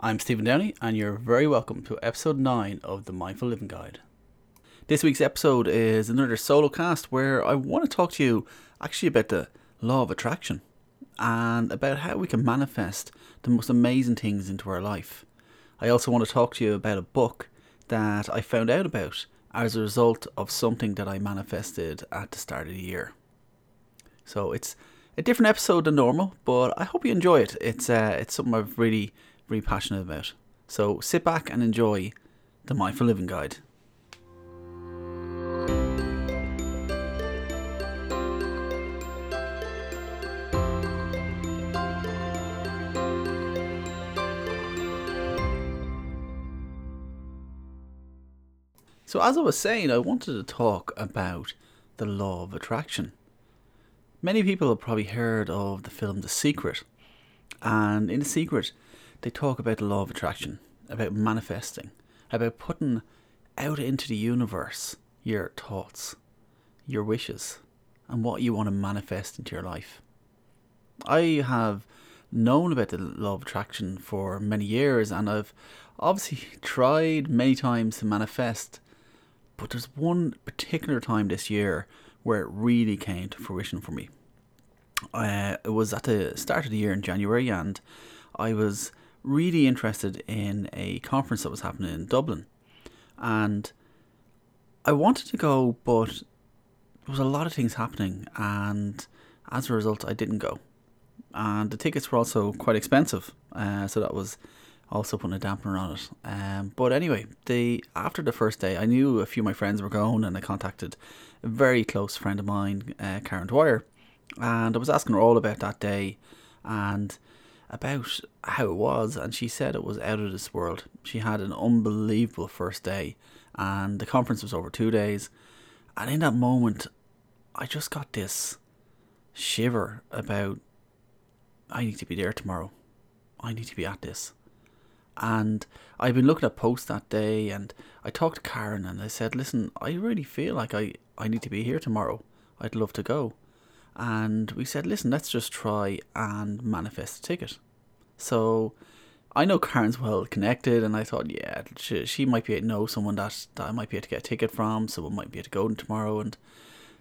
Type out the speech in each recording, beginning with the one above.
I'm Stephen Downey, and you're very welcome to episode 9 of the Mindful Living Guide. This week's episode is another solo cast where I want to talk to you actually about the law of attraction and about how we can manifest the most amazing things into our life. I also want to talk to you about a book that I found out about as a result of something that I manifested at the start of the year. So it's a different episode than normal, but I hope you enjoy it. It's uh, it's something I've really really passionate about. So sit back and enjoy the Mindful Living Guide. So, as I was saying, I wanted to talk about the law of attraction. Many people have probably heard of the film The Secret, and in The Secret, they talk about the law of attraction, about manifesting, about putting out into the universe your thoughts, your wishes, and what you want to manifest into your life. I have known about the law of attraction for many years and I've obviously tried many times to manifest, but there's one particular time this year where it really came to fruition for me. Uh, it was at the start of the year in January, and I was really interested in a conference that was happening in Dublin. And I wanted to go, but there was a lot of things happening, and as a result, I didn't go. And the tickets were also quite expensive, uh, so that was also putting a dampener on it. Um, but anyway, the after the first day, I knew a few of my friends were going, and I contacted a very close friend of mine, uh, Karen Dwyer, and I was asking her all about that day, and about how it was, and she said it was out of this world. She had an unbelievable first day, and the conference was over two days. And in that moment, I just got this shiver about I need to be there tomorrow. I need to be at this. And I've been looking at posts that day, and I talked to Karen, and I said, "Listen, I really feel like I I need to be here tomorrow. I'd love to go." And we said, listen, let's just try and manifest a ticket. So I know Karen's well connected, and I thought, yeah, she, she might be able to know someone that, that I might be able to get a ticket from, someone might be able to go tomorrow. And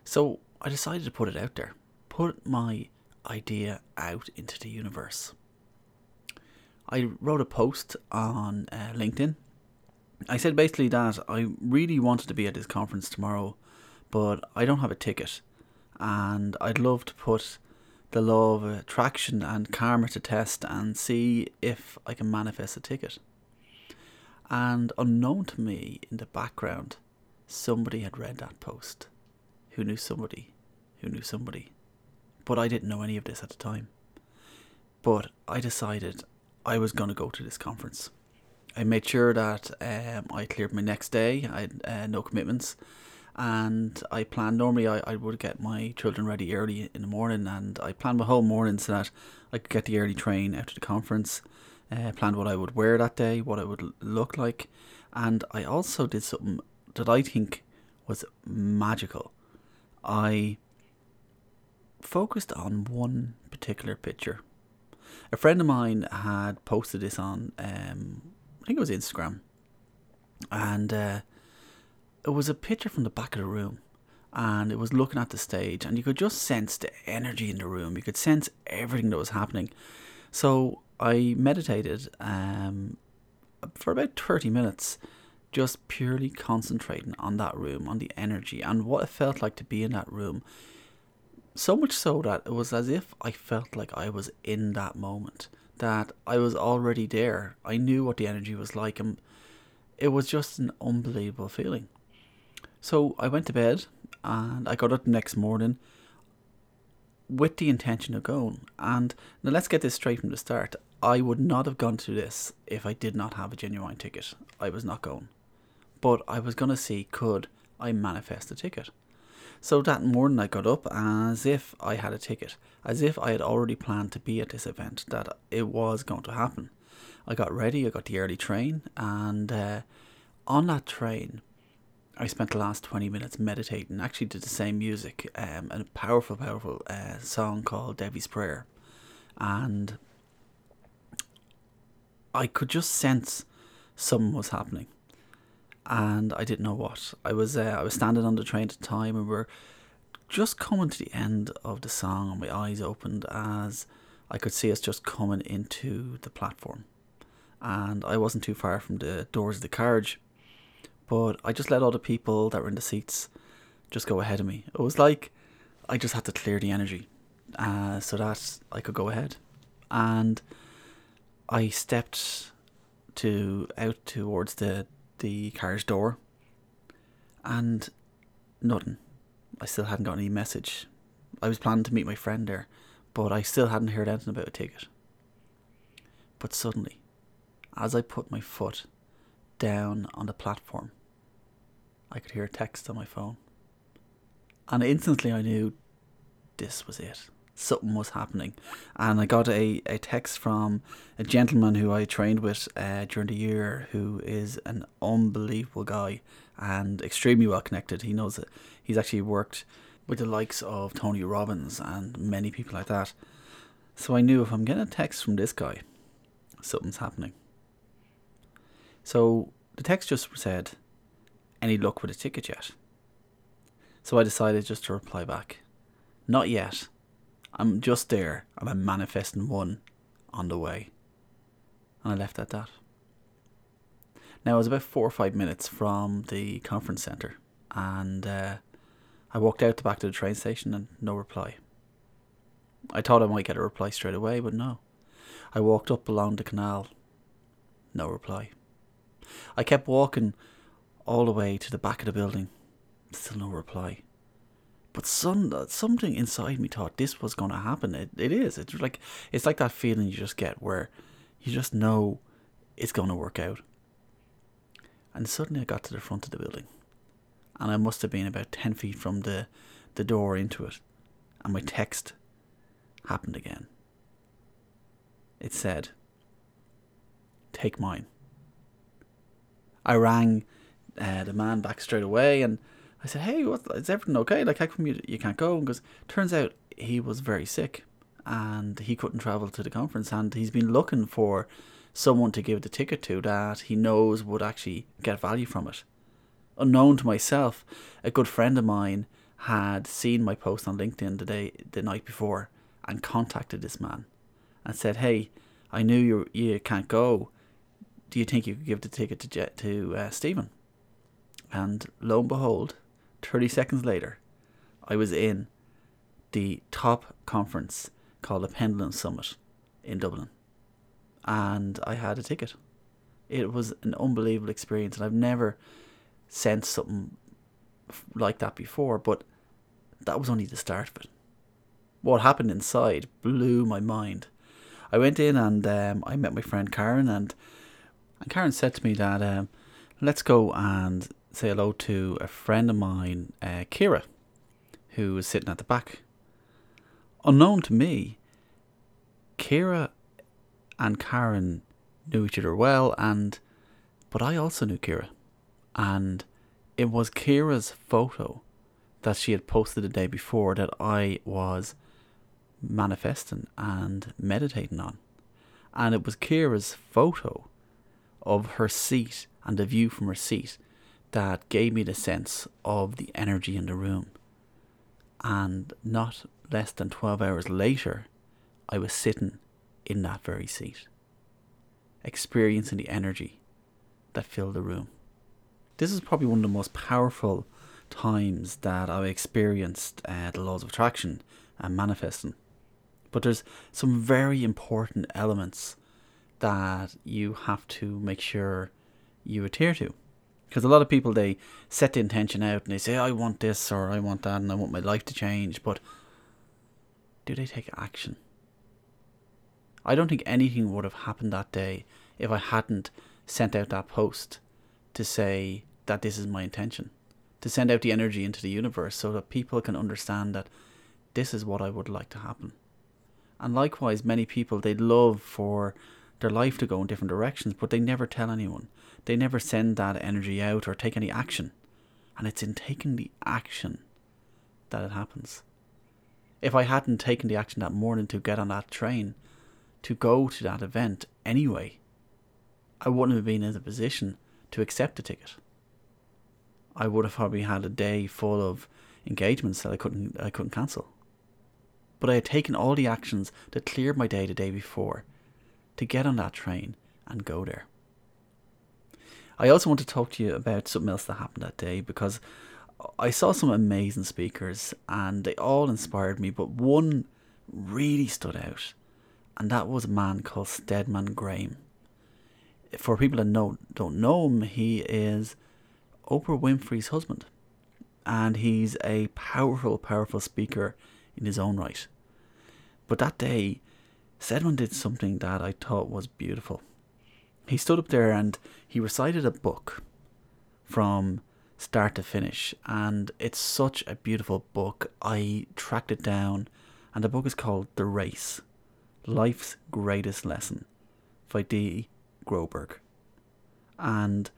so I decided to put it out there, put my idea out into the universe. I wrote a post on uh, LinkedIn. I said basically that I really wanted to be at this conference tomorrow, but I don't have a ticket and I'd love to put the law of attraction and karma to test and see if I can manifest a ticket. And unknown to me in the background, somebody had read that post who knew somebody who knew somebody. But I didn't know any of this at the time. But I decided I was going to go to this conference. I made sure that um, I cleared my next day, I had uh, no commitments and I planned normally I, I would get my children ready early in the morning and I planned my whole morning so that I could get the early train to the conference. Uh, planned what I would wear that day, what I would look like, and I also did something that I think was magical. I focused on one particular picture. A friend of mine had posted this on, um, I think it was Instagram, and uh, it was a picture from the back of the room and it was looking at the stage and you could just sense the energy in the room. You could sense everything that was happening. So i meditated um, for about 30 minutes just purely concentrating on that room on the energy and what it felt like to be in that room. So much so that it was as if i felt like i was in that moment that i was already there. I knew what the energy was like and it was just an unbelievable feeling so I went to bed and I got up the next morning with the intention of going. And now let's get this straight from the start. I would not have gone to this if I did not have a genuine ticket. I was not going. But I was going to see could I manifest a ticket. So that morning I got up as if I had a ticket, as if I had already planned to be at this event, that it was going to happen. I got ready, I got the early train, and uh, on that train, I spent the last 20 minutes meditating, actually did the same music, um, a powerful, powerful uh, song called Debbie's Prayer. And I could just sense something was happening, and I didn't know what. I was uh, I was standing on the train at the time, and we we're just coming to the end of the song, and my eyes opened as I could see us just coming into the platform, and I wasn't too far from the doors of the carriage, but I just let all the people that were in the seats just go ahead of me. It was like I just had to clear the energy uh, so that I could go ahead. And I stepped to out towards the the car's door, and nothing. I still hadn't got any message. I was planning to meet my friend there, but I still hadn't heard anything about a ticket. But suddenly, as I put my foot down on the platform, I could hear a text on my phone. And instantly I knew this was it something was happening. And I got a, a text from a gentleman who I trained with uh, during the year who is an unbelievable guy and extremely well connected. He knows that he's actually worked with the likes of Tony Robbins and many people like that. So I knew if I'm getting a text from this guy, something's happening. So the text just said, Any luck with a ticket yet? So I decided just to reply back, Not yet I'm just there and I'm manifesting one on the way. And I left at that. Now, it was about four or five minutes from the conference centre, and uh, I walked out the back to the train station and no reply. I thought I might get a reply straight away, but no. I walked up along the canal, no reply. I kept walking all the way to the back of the building, still no reply. But some something inside me thought this was going to happen. It, it is. It's like it's like that feeling you just get where you just know it's going to work out. And suddenly I got to the front of the building, and I must have been about ten feet from the the door into it, and my text happened again. It said, "Take mine." I rang uh, the man back straight away and I said, "Hey, what, is everything okay? Like, how come you, you can't go?" Because turns out he was very sick and he couldn't travel to the conference, and he's been looking for someone to give the ticket to that he knows would actually get value from it. Unknown to myself, a good friend of mine had seen my post on LinkedIn the day the night before and contacted this man and said, "Hey, I knew you you can't go. Do you think you could give the ticket to Jet to uh, Stephen?" And lo and behold, 30 seconds later, I was in the top conference called the Pendulum Summit in Dublin. And I had a ticket. It was an unbelievable experience, and I've never sensed something like that before, but that was only the start of it. What happened inside blew my mind. I went in and um, I met my friend Karen, and, and Karen said to me that um, let's go and say hello to a friend of mine, uh, Kira, who was sitting at the back. Unknown to me, Kira and Karen knew each other well, and but I also knew Kira, and it was Kira's photo that she had posted the day before that I was manifesting and meditating on, and it was Kira's photo of her seat and the view from her seat that gave me the sense of the energy in the room. And not less than 12 hours later, I was sitting in that very seat, experiencing the energy that filled the room. This is probably one of the most powerful times that I've experienced uh, the laws of attraction and manifesting. But there's some very important elements that you have to make sure you adhere to. Because a lot of people they set the intention out and they say, I want this or I want that and I want my life to change, but do they take action? I don't think anything would have happened that day if I hadn't sent out that post to say that this is my intention. To send out the energy into the universe so that people can understand that this is what I would like to happen. And likewise, many people they love for their life to go in different directions, but they never tell anyone. They never send that energy out or take any action. And it's in taking the action that it happens. If I hadn't taken the action that morning to get on that train, to go to that event anyway, I wouldn't have been in a position to accept a ticket. I would have probably had a day full of engagements that I couldn't I couldn't cancel. But I had taken all the actions that cleared my day the day before to get on that train and go there. I also want to talk to you about something else that happened that day because I saw some amazing speakers and they all inspired me, but one really stood out, and that was a man called Stedman Graham. For people that know, don't know him, he is Oprah Winfrey's husband, and he's a powerful, powerful speaker in his own right. But that day, Stedman did something that I thought was beautiful. He stood up there and he recited a book from start to finish, and it's such a beautiful book. I tracked it down, and the book is called The Race Life's Greatest Lesson by D. Groberg. And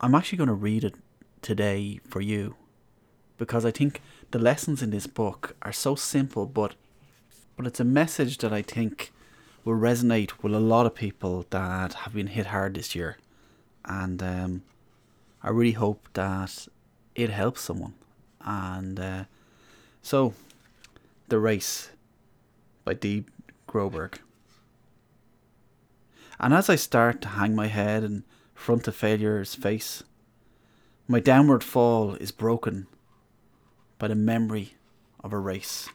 I'm actually going to read it today for you because I think the lessons in this book are so simple, but but it's a message that I think will resonate with a lot of people that have been hit hard this year, and um, I really hope that it helps someone. And uh, so, the race by D. Groberg. And as I start to hang my head in front of failure's face, my downward fall is broken by the memory of a race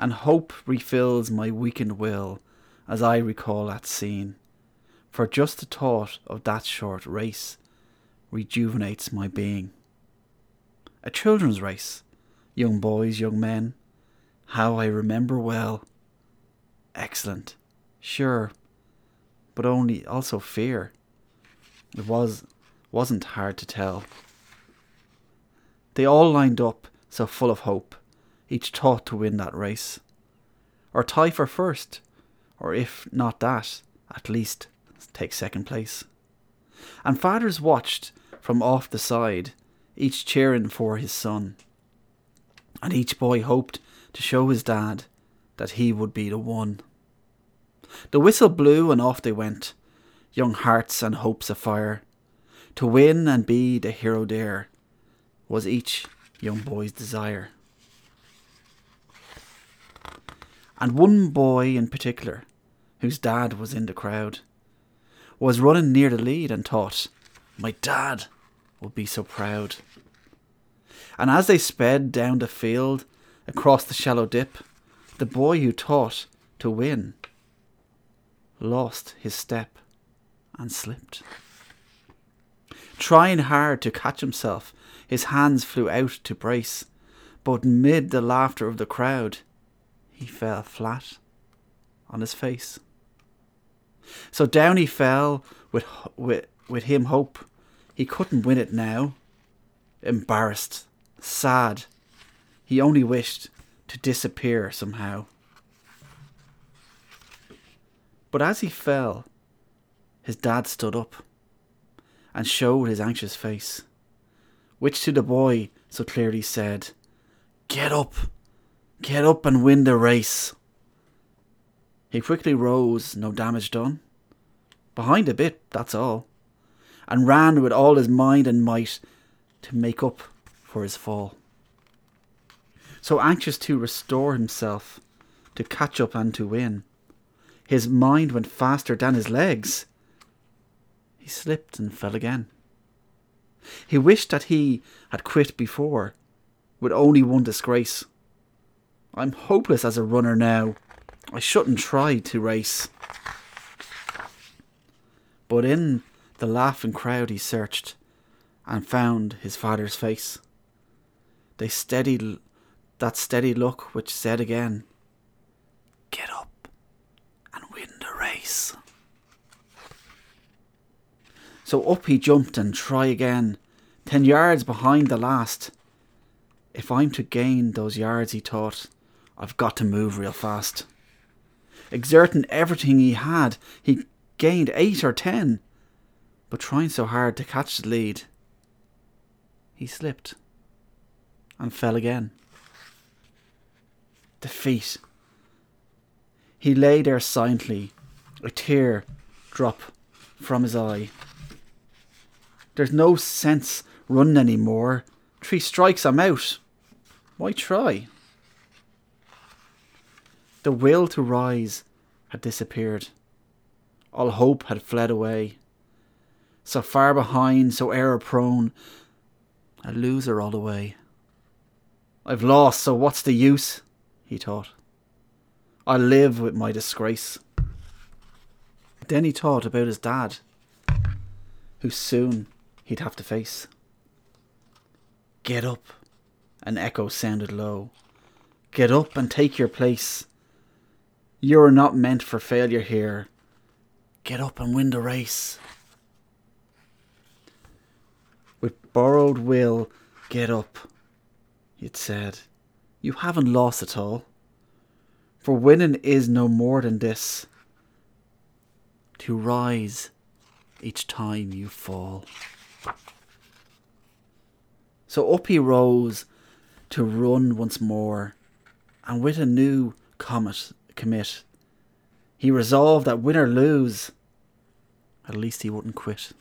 and hope refills my weakened will as I recall that scene. For just the thought of that short race rejuvenates my being. A children's race, young boys, young men, how I remember well. Excellent, sure, but only also fear. It was wasn't hard to tell. They all lined up so full of hope each taught to win that race. Or tie for first, or if not that, at least take second place. And fathers watched from off the side, each cheering for his son. And each boy hoped to show his dad that he would be the one. The whistle blew and off they went, young hearts and hopes afire. To win and be the hero there was each young boy's desire. And one boy in particular, whose dad was in the crowd, was running near the lead and thought, My dad will be so proud. And as they sped down the field, across the shallow dip, the boy who thought to win lost his step and slipped. Trying hard to catch himself, his hands flew out to brace, but mid the laughter of the crowd, he fell flat on his face. So down he fell with, with, with him hope. He couldn't win it now. Embarrassed, sad, he only wished to disappear somehow. But as he fell, his dad stood up and showed his anxious face, which to the boy so clearly said, Get up! Get up and win the race. He quickly rose, no damage done. Behind a bit, that's all, and ran with all his mind and might to make up for his fall. So anxious to restore himself, to catch up and to win, his mind went faster than his legs. He slipped and fell again. He wished that he had quit before, with only one disgrace I'm hopeless as a runner now. I shouldn't try to race. But in the laughing crowd he searched and found his father's face. They steadied that steady look which said again, Get up and win the race. So up he jumped and try again, ten yards behind the last. If I'm to gain those yards, he thought, I've got to move real fast. Exerting everything he had, he gained eight or ten, but trying so hard to catch the lead, he slipped and fell again. Defeat. He lay there silently, A tear drop from his eye. There's no sense running anymore. Three strikes, I'm out. Why try? The will to rise had disappeared. All hope had fled away. So far behind, so error prone, a loser all the way. I've lost, so what's the use? he thought. I'll live with my disgrace. Then he thought about his dad, who soon he'd have to face. Get up, an echo sounded low. Get up and take your place. You're not meant for failure here. Get up and win the race. With borrowed will, get up, it said. You haven't lost at all. For winning is no more than this to rise each time you fall. So up he rose to run once more, and with a new comet commit, he resolved that win or lose, at least he wouldn't quit.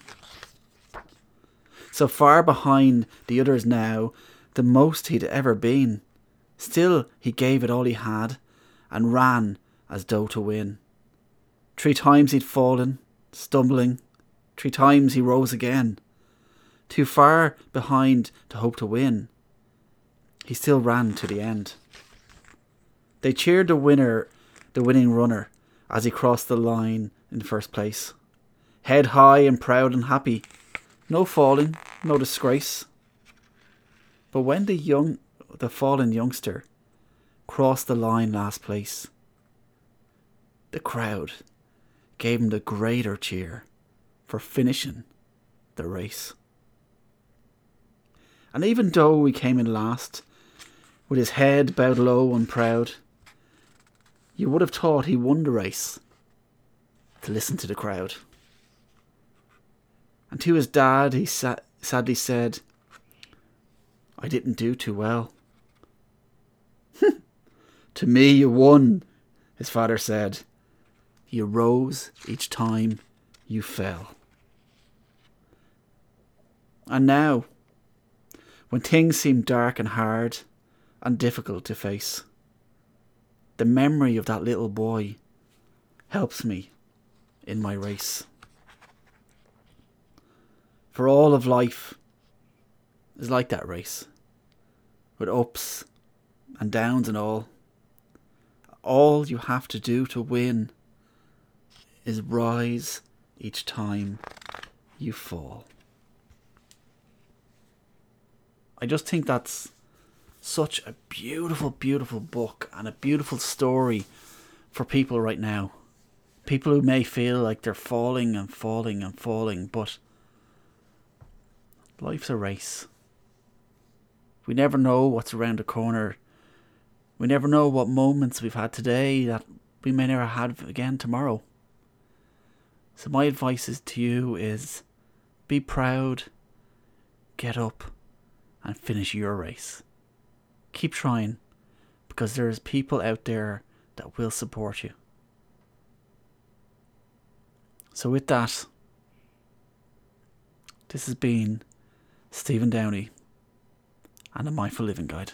So far behind the others now, the most he'd ever been, still he gave it all he had, and ran as though to win. Three times he'd fallen, stumbling, three times he rose again. Too far behind to hope to win, he still ran to the end. They cheered the winner, the winning runner, as he crossed the line in first place. Head high and proud and happy. No falling, no disgrace. But when the young the fallen youngster crossed the line last place, the crowd gave him the greater cheer for finishing the race. And even though he came in last, with his head bowed low and proud, you would have thought he won the race to listen to the crowd. And to his dad, he sa- sadly said, I didn't do too well. to me, you won, his father said. You rose each time you fell. And now, when things seem dark and hard and difficult to face, the memory of that little boy helps me in my race. For all of life is like that race, with ups and downs and all. All you have to do to win is rise each time you fall. I just think that's such a beautiful, beautiful book and a beautiful story for people right now. People who may feel like they're falling and falling and falling, but life's a race. We never know what's around the corner. We never know what moments we've had today that we may never have again tomorrow. So my advice is to you is be proud, get up and finish your race. Keep trying because there's people out there that will support you. So with that, this has been Stephen Downey and a Mindful Living Guide.